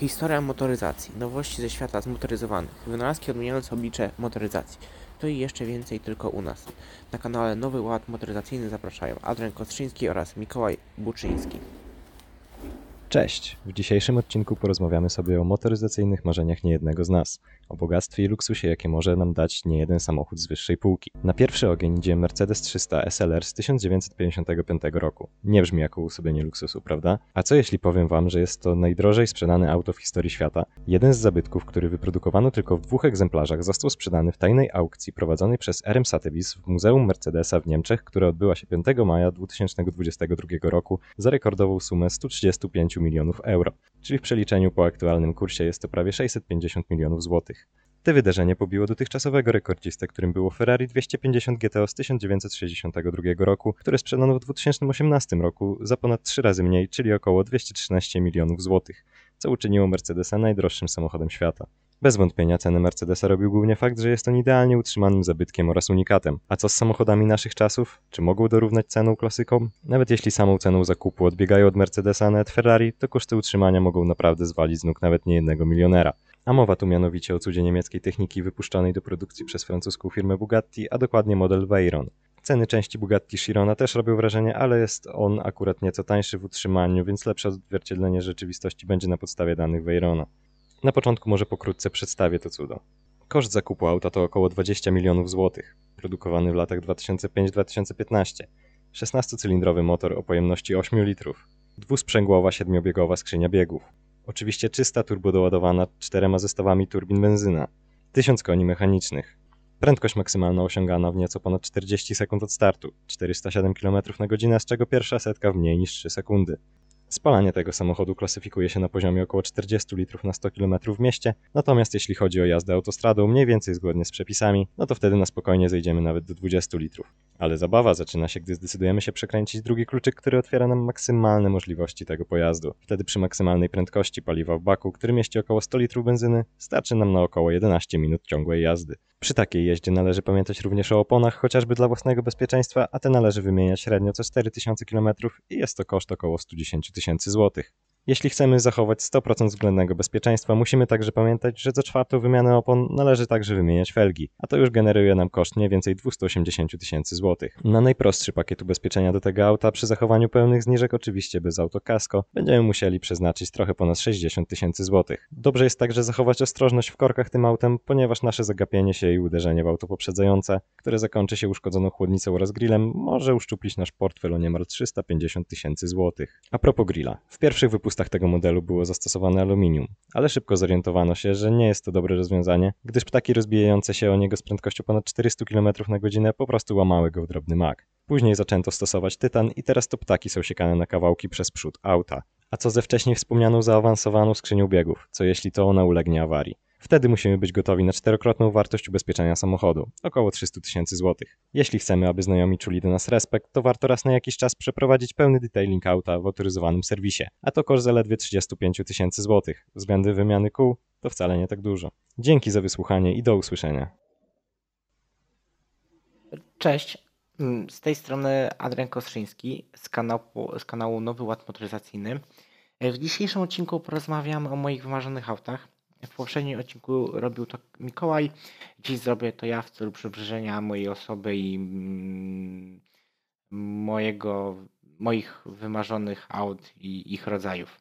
Historia motoryzacji, nowości ze świata zmotoryzowanych, wynalazki odmieniające oblicze motoryzacji. To i jeszcze więcej tylko u nas. Na kanale Nowy Ład Motoryzacyjny zapraszają Adrian Kostrzyński oraz Mikołaj Buczyński. Cześć! W dzisiejszym odcinku porozmawiamy sobie o motoryzacyjnych marzeniach niejednego z nas, o bogactwie i luksusie, jakie może nam dać niejeden samochód z wyższej półki. Na pierwszy ogień idzie Mercedes 300 SLR z 1955 roku. Nie brzmi jako uosobienie luksusu, prawda? A co jeśli powiem wam, że jest to najdrożej sprzedane auto w historii świata? Jeden z zabytków, który wyprodukowano tylko w dwóch egzemplarzach, został sprzedany w tajnej aukcji prowadzonej przez RM Sotheby's w Muzeum Mercedesa w Niemczech, która odbyła się 5 maja 2022 roku za rekordową sumę 135 milionów euro, czyli w przeliczeniu po aktualnym kursie jest to prawie 650 milionów złotych. To wydarzenie pobiło dotychczasowego rekordzistę, którym było Ferrari 250 GTO z 1962 roku, które sprzedano w 2018 roku za ponad 3 razy mniej, czyli około 213 milionów złotych, co uczyniło Mercedesa najdroższym samochodem świata. Bez wątpienia cenę Mercedesa robił głównie fakt, że jest on idealnie utrzymanym zabytkiem oraz unikatem. A co z samochodami naszych czasów? Czy mogą dorównać ceną klasykom? Nawet jeśli samą ceną zakupu odbiegają od Mercedesa, nawet Ferrari, to koszty utrzymania mogą naprawdę zwalić z nóg nawet niejednego milionera. A mowa tu mianowicie o cudzie niemieckiej techniki wypuszczonej do produkcji przez francuską firmę Bugatti, a dokładnie model Veyron. Ceny części Bugatti Chirona też robią wrażenie, ale jest on akurat nieco tańszy w utrzymaniu, więc lepsze odzwierciedlenie rzeczywistości będzie na podstawie danych Veyrona. Na początku może pokrótce przedstawię to cudo. Koszt zakupu auta to około 20 milionów złotych, produkowany w latach 2005-2015. 16-cylindrowy motor o pojemności 8 litrów, dwusprzęgłowa siedmiobiegowa skrzynia biegów. Oczywiście czysta turbodoładowana czterema zestawami turbin benzyna. 1000 koni mechanicznych. Prędkość maksymalna osiągana w nieco ponad 40 sekund od startu. 407 km na godzinę, z czego pierwsza setka w mniej niż 3 sekundy. Spalanie tego samochodu klasyfikuje się na poziomie około 40 litrów na 100 km w mieście, natomiast jeśli chodzi o jazdę autostradą mniej więcej zgodnie z przepisami, no to wtedy na spokojnie zejdziemy nawet do 20 litrów. Ale zabawa zaczyna się, gdy zdecydujemy się przekręcić drugi kluczyk, który otwiera nam maksymalne możliwości tego pojazdu. Wtedy przy maksymalnej prędkości paliwa w baku, który mieści około 100 litrów benzyny, starczy nam na około 11 minut ciągłej jazdy. Przy takiej jeździe należy pamiętać również o oponach, chociażby dla własnego bezpieczeństwa, a te należy wymieniać średnio co 4000 km i jest to koszt około 110 tysięcy złotych. Jeśli chcemy zachować 100% względnego bezpieczeństwa, musimy także pamiętać, że co czwartą wymianę opon należy także wymieniać felgi, a to już generuje nam koszt mniej więcej 280 tysięcy złotych. Na najprostszy pakiet ubezpieczenia do tego auta, przy zachowaniu pełnych zniżek, oczywiście bez autokasko, będziemy musieli przeznaczyć trochę ponad 60 tysięcy złotych. Dobrze jest także zachować ostrożność w korkach tym autem, ponieważ nasze zagapienie się i uderzenie w auto poprzedzające, które zakończy się uszkodzoną chłodnicą oraz grillem, może uszczuplić nasz portfel o niemal 350 tysięcy złotych. A propos grilla. W pierwszych wypustach tego modelu było zastosowane aluminium, ale szybko zorientowano się, że nie jest to dobre rozwiązanie, gdyż ptaki rozbijające się o niego z prędkością ponad 400 km na godzinę po prostu łamały go w drobny mak. Później zaczęto stosować tytan i teraz to ptaki są siekane na kawałki przez przód auta. A co ze wcześniej wspomnianą zaawansowaną skrzynią biegów? Co jeśli to ona ulegnie awarii? Wtedy musimy być gotowi na czterokrotną wartość ubezpieczenia samochodu, około 300 tysięcy złotych. Jeśli chcemy, aby znajomi czuli do nas respekt, to warto raz na jakiś czas przeprowadzić pełny detailing auta w autoryzowanym serwisie, a to koszt zaledwie 35 tysięcy złotych. Względy wymiany kół to wcale nie tak dużo. Dzięki za wysłuchanie i do usłyszenia. Cześć, Mm, z tej strony Adrian Kostrzyński z kanału, z kanału Nowy Ład Motoryzacyjny. W dzisiejszym odcinku porozmawiamy o moich wymarzonych autach. W poprzednim odcinku robił to Mikołaj. Dziś zrobię to ja w celu przybliżenia mojej osoby i mm, mojego, moich wymarzonych aut i ich rodzajów.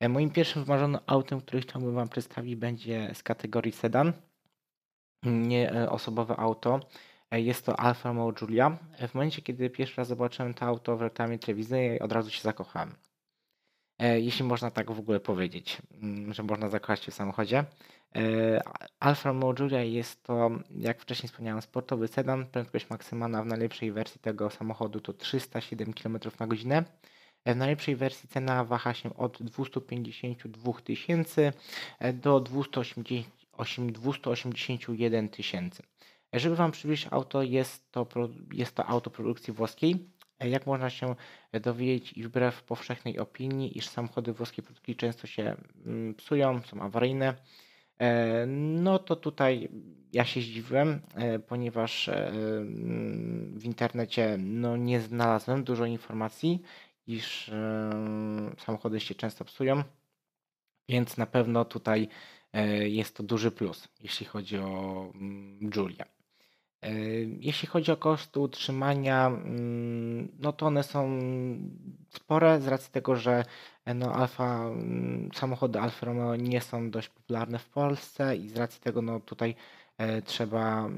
E, Moim pierwszym wymarzonym autem, który chciałbym Wam przedstawić, będzie z kategorii sedan. Nie e, osobowe auto. E, Jest to Alfa Romeo Giulia. W momencie, kiedy pierwszy raz zobaczyłem to auto w reklamie telewizyjnej, od razu się zakochałem. E, Jeśli można tak w ogóle powiedzieć, mm, że można zakochać się w samochodzie. E, Alfa Romeo Giulia jest to, jak wcześniej wspomniałem, sportowy sedan. Prędkość maksymalna w najlepszej wersji tego samochodu to 307 km na godzinę. E, W najlepszej wersji cena waha się od 252 tysięcy do 280 281 tysięcy. Żeby Wam przybliżyć auto, jest to, jest to auto produkcji włoskiej. Jak można się dowiedzieć, i wbrew powszechnej opinii, iż samochody włoskiej produkcji często się mm, psują, są awaryjne, e, no to tutaj ja się zdziwiłem, e, ponieważ e, w internecie no, nie znalazłem dużo informacji, iż samochody się często psują. Więc na pewno tutaj jest to duży plus, jeśli chodzi o mm, Julia. E, jeśli chodzi o koszty utrzymania, mm, no to one są spore z racji tego, że e, no Alfa, mm, samochody Alfa Romeo nie są dość popularne w Polsce i z racji tego no tutaj trzeba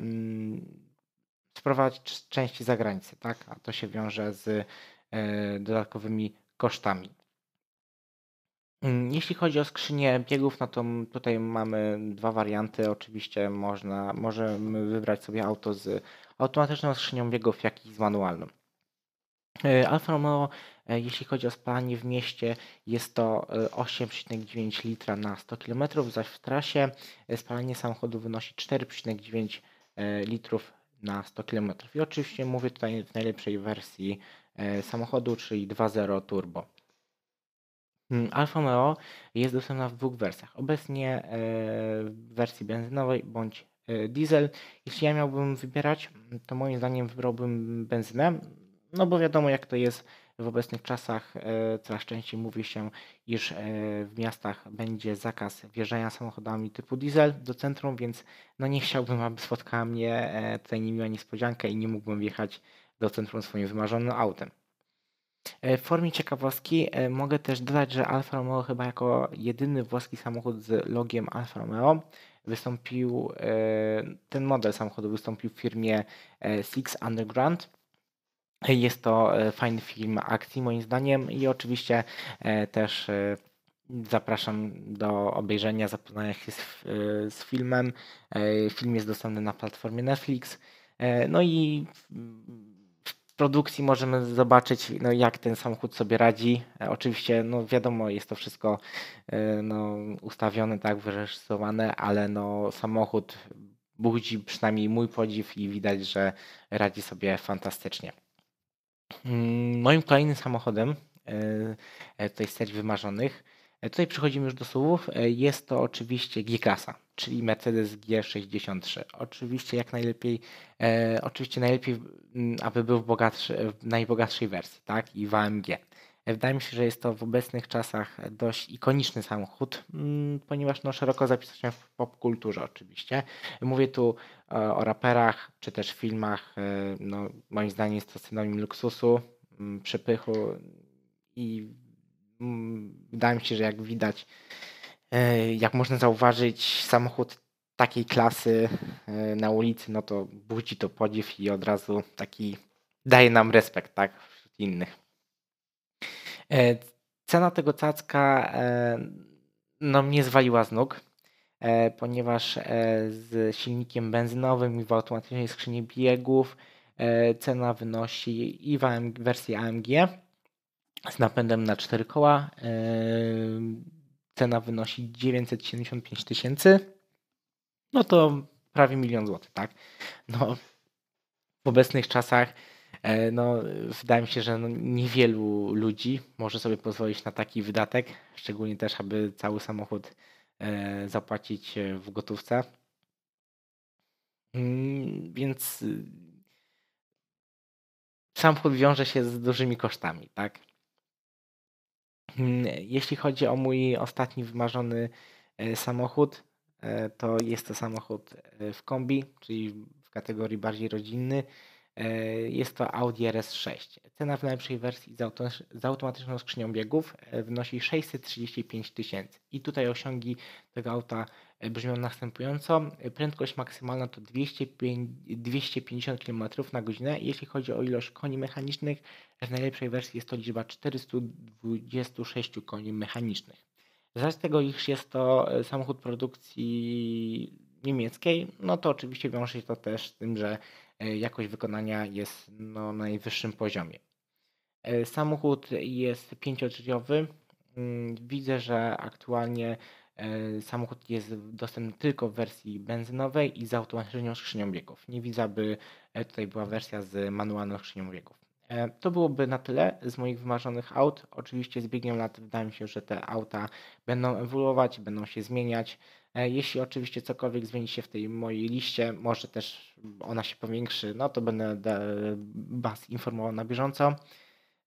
sprowadzić części za granicę, tak? A to się wiąże z dodatkowymi kosztami. Mm, jeśli chodzi o skrzynię biegów, no to tutaj mamy dwa warianty. Oczywiście można, możemy wybrać sobie auto z automatyczną skrzynią biegów, jak i z manualną. E, Alfa Romeo, e, jeśli chodzi o spalanie w mieście, jest to 8,9 e, litra na 100 km, zaś w trasie spalanie samochodu wynosi 4,9 litrów na 100 km. I oczywiście mówię tutaj w najlepszej wersji samochodu, czyli 2.0 turbo. Mm, Alfa Romeo jest dostępna w dwóch wersjach. Obecnie e, w wersji benzynowej bądź e, diesel. Jeśli ja miałbym wybierać, to moim zdaniem wybrałbym benzynę, no bo wiadomo jak to jest w obecnych czasach. E, coraz częściej mówi się, iż w miastach będzie zakaz wjeżdżania samochodami typu diesel do centrum, więc no nie chciałbym, aby spotkała mnie tutaj niemiła niespodzianka i nie mógłbym wjechać do centrum swoim wymarzonym autem. E, w formie ciekawostki e, mogę też dodać, że Alfa Romeo chyba jako jedyny włoski samochód z logiem Alfa Romeo wystąpił, e, ten model samochodu wystąpił w firmie Six Underground. Jest to fajny film akcji moim zdaniem i oczywiście też zapraszam do obejrzenia, zapoznania się z, z filmem. Film jest dostępny na platformie Netflix. No i produkcji możemy zobaczyć, no, jak ten samochód sobie radzi. E, oczywiście, no wiadomo, jest to wszystko e, no, ustawione, tak, wyreżyserowane, ale no, samochód budzi przynajmniej mój podziw i widać, że radzi sobie fantastycznie. Mm, moim kolejnym samochodem e, tej serii wymarzonych tutaj przechodzimy już do słów. E, jest to oczywiście G-klasa, czyli Mercedes G63. Oczywiście jak najlepiej, e, oczywiście najlepiej, mm, aby był w, bogatszy, w najbogatszej wersji, tak? I w AMG. E, wydaje mi się, że jest to w obecnych czasach dość ikoniczny samochód, mm, ponieważ no, szeroko zapisał się w popkulturze oczywiście. Mówię tu o raperach, czy też filmach. No, moim zdaniem jest to synonim luksusu, mm, przepychu i wydaje mi się, że jak widać, e, jak można zauważyć, samochód takiej klasy e, na ulicy, no to budzi to podziw i od razu taki daje nam respekt, tak, wśród innych. E, cena tego cacka no mnie zwaliła z nóg, ponieważ z silnikiem benzynowym i w automatycznej skrzyni biegów cena wynosi i w wersji AMG z napędem na 4 koła. Cena wynosi 975 tysięcy. No to prawie milion złotych, tak? No, w obecnych czasach e, no, wydaje mi się, że no, niewielu ludzi może sobie pozwolić na taki wydatek, szczególnie też, aby cały samochód e, zapłacić w gotówce. Mm, więc samochód wiąże się z dużymi kosztami, tak? Mm, jeśli chodzi o mój ostatni wymarzony e, samochód, e, to jest to samochód e, w kombi, czyli w kategorii bardziej rodzinny. Jest to Audi RS6. Cena w najlepszej wersji z automatyczną skrzynią biegów wynosi 635 tysięcy. I tutaj osiągi tego auta brzmią następująco. Prędkość maksymalna to 205, 250 km na godzinę. Jeśli chodzi o ilość koni mechanicznych, w najlepszej wersji jest to liczba 426 koni mechanicznych. Z tego, iż jest to e, samochód produkcji niemieckiej, no to oczywiście wiąże się to też z tym, że e, jakość wykonania jest no, na najwyższym poziomie. E, samochód jest pięciodrzwiowy. Mm, widzę, że aktualnie samochód jest dostępny tylko w wersji benzynowej i z automatyczną skrzynią biegów. Nie widzę, aby tutaj była wersja z manualną skrzynią biegów. E, to byłoby na tyle z moich wymarzonych aut. Oczywiście z biegiem lat wydaje mi się, że te auta będą ewoluować, będą się zmieniać. E, jeśli oczywiście cokolwiek zmieni się w tej mojej liście, może też ona się powiększy, no to będę Was informował na bieżąco.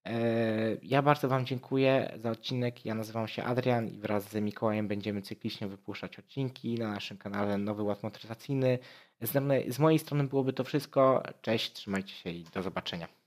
E, Ja bardzo Wam dziękuję za odcinek. Ja nazywam się Adrian i wraz z Mikołajem będziemy cyklicznie wypuszczać odcinki na naszym kanale Nowy Ład Motoryzacyjny. Z, z mojej strony byłoby to wszystko. Cześć, trzymajcie się i do zobaczenia.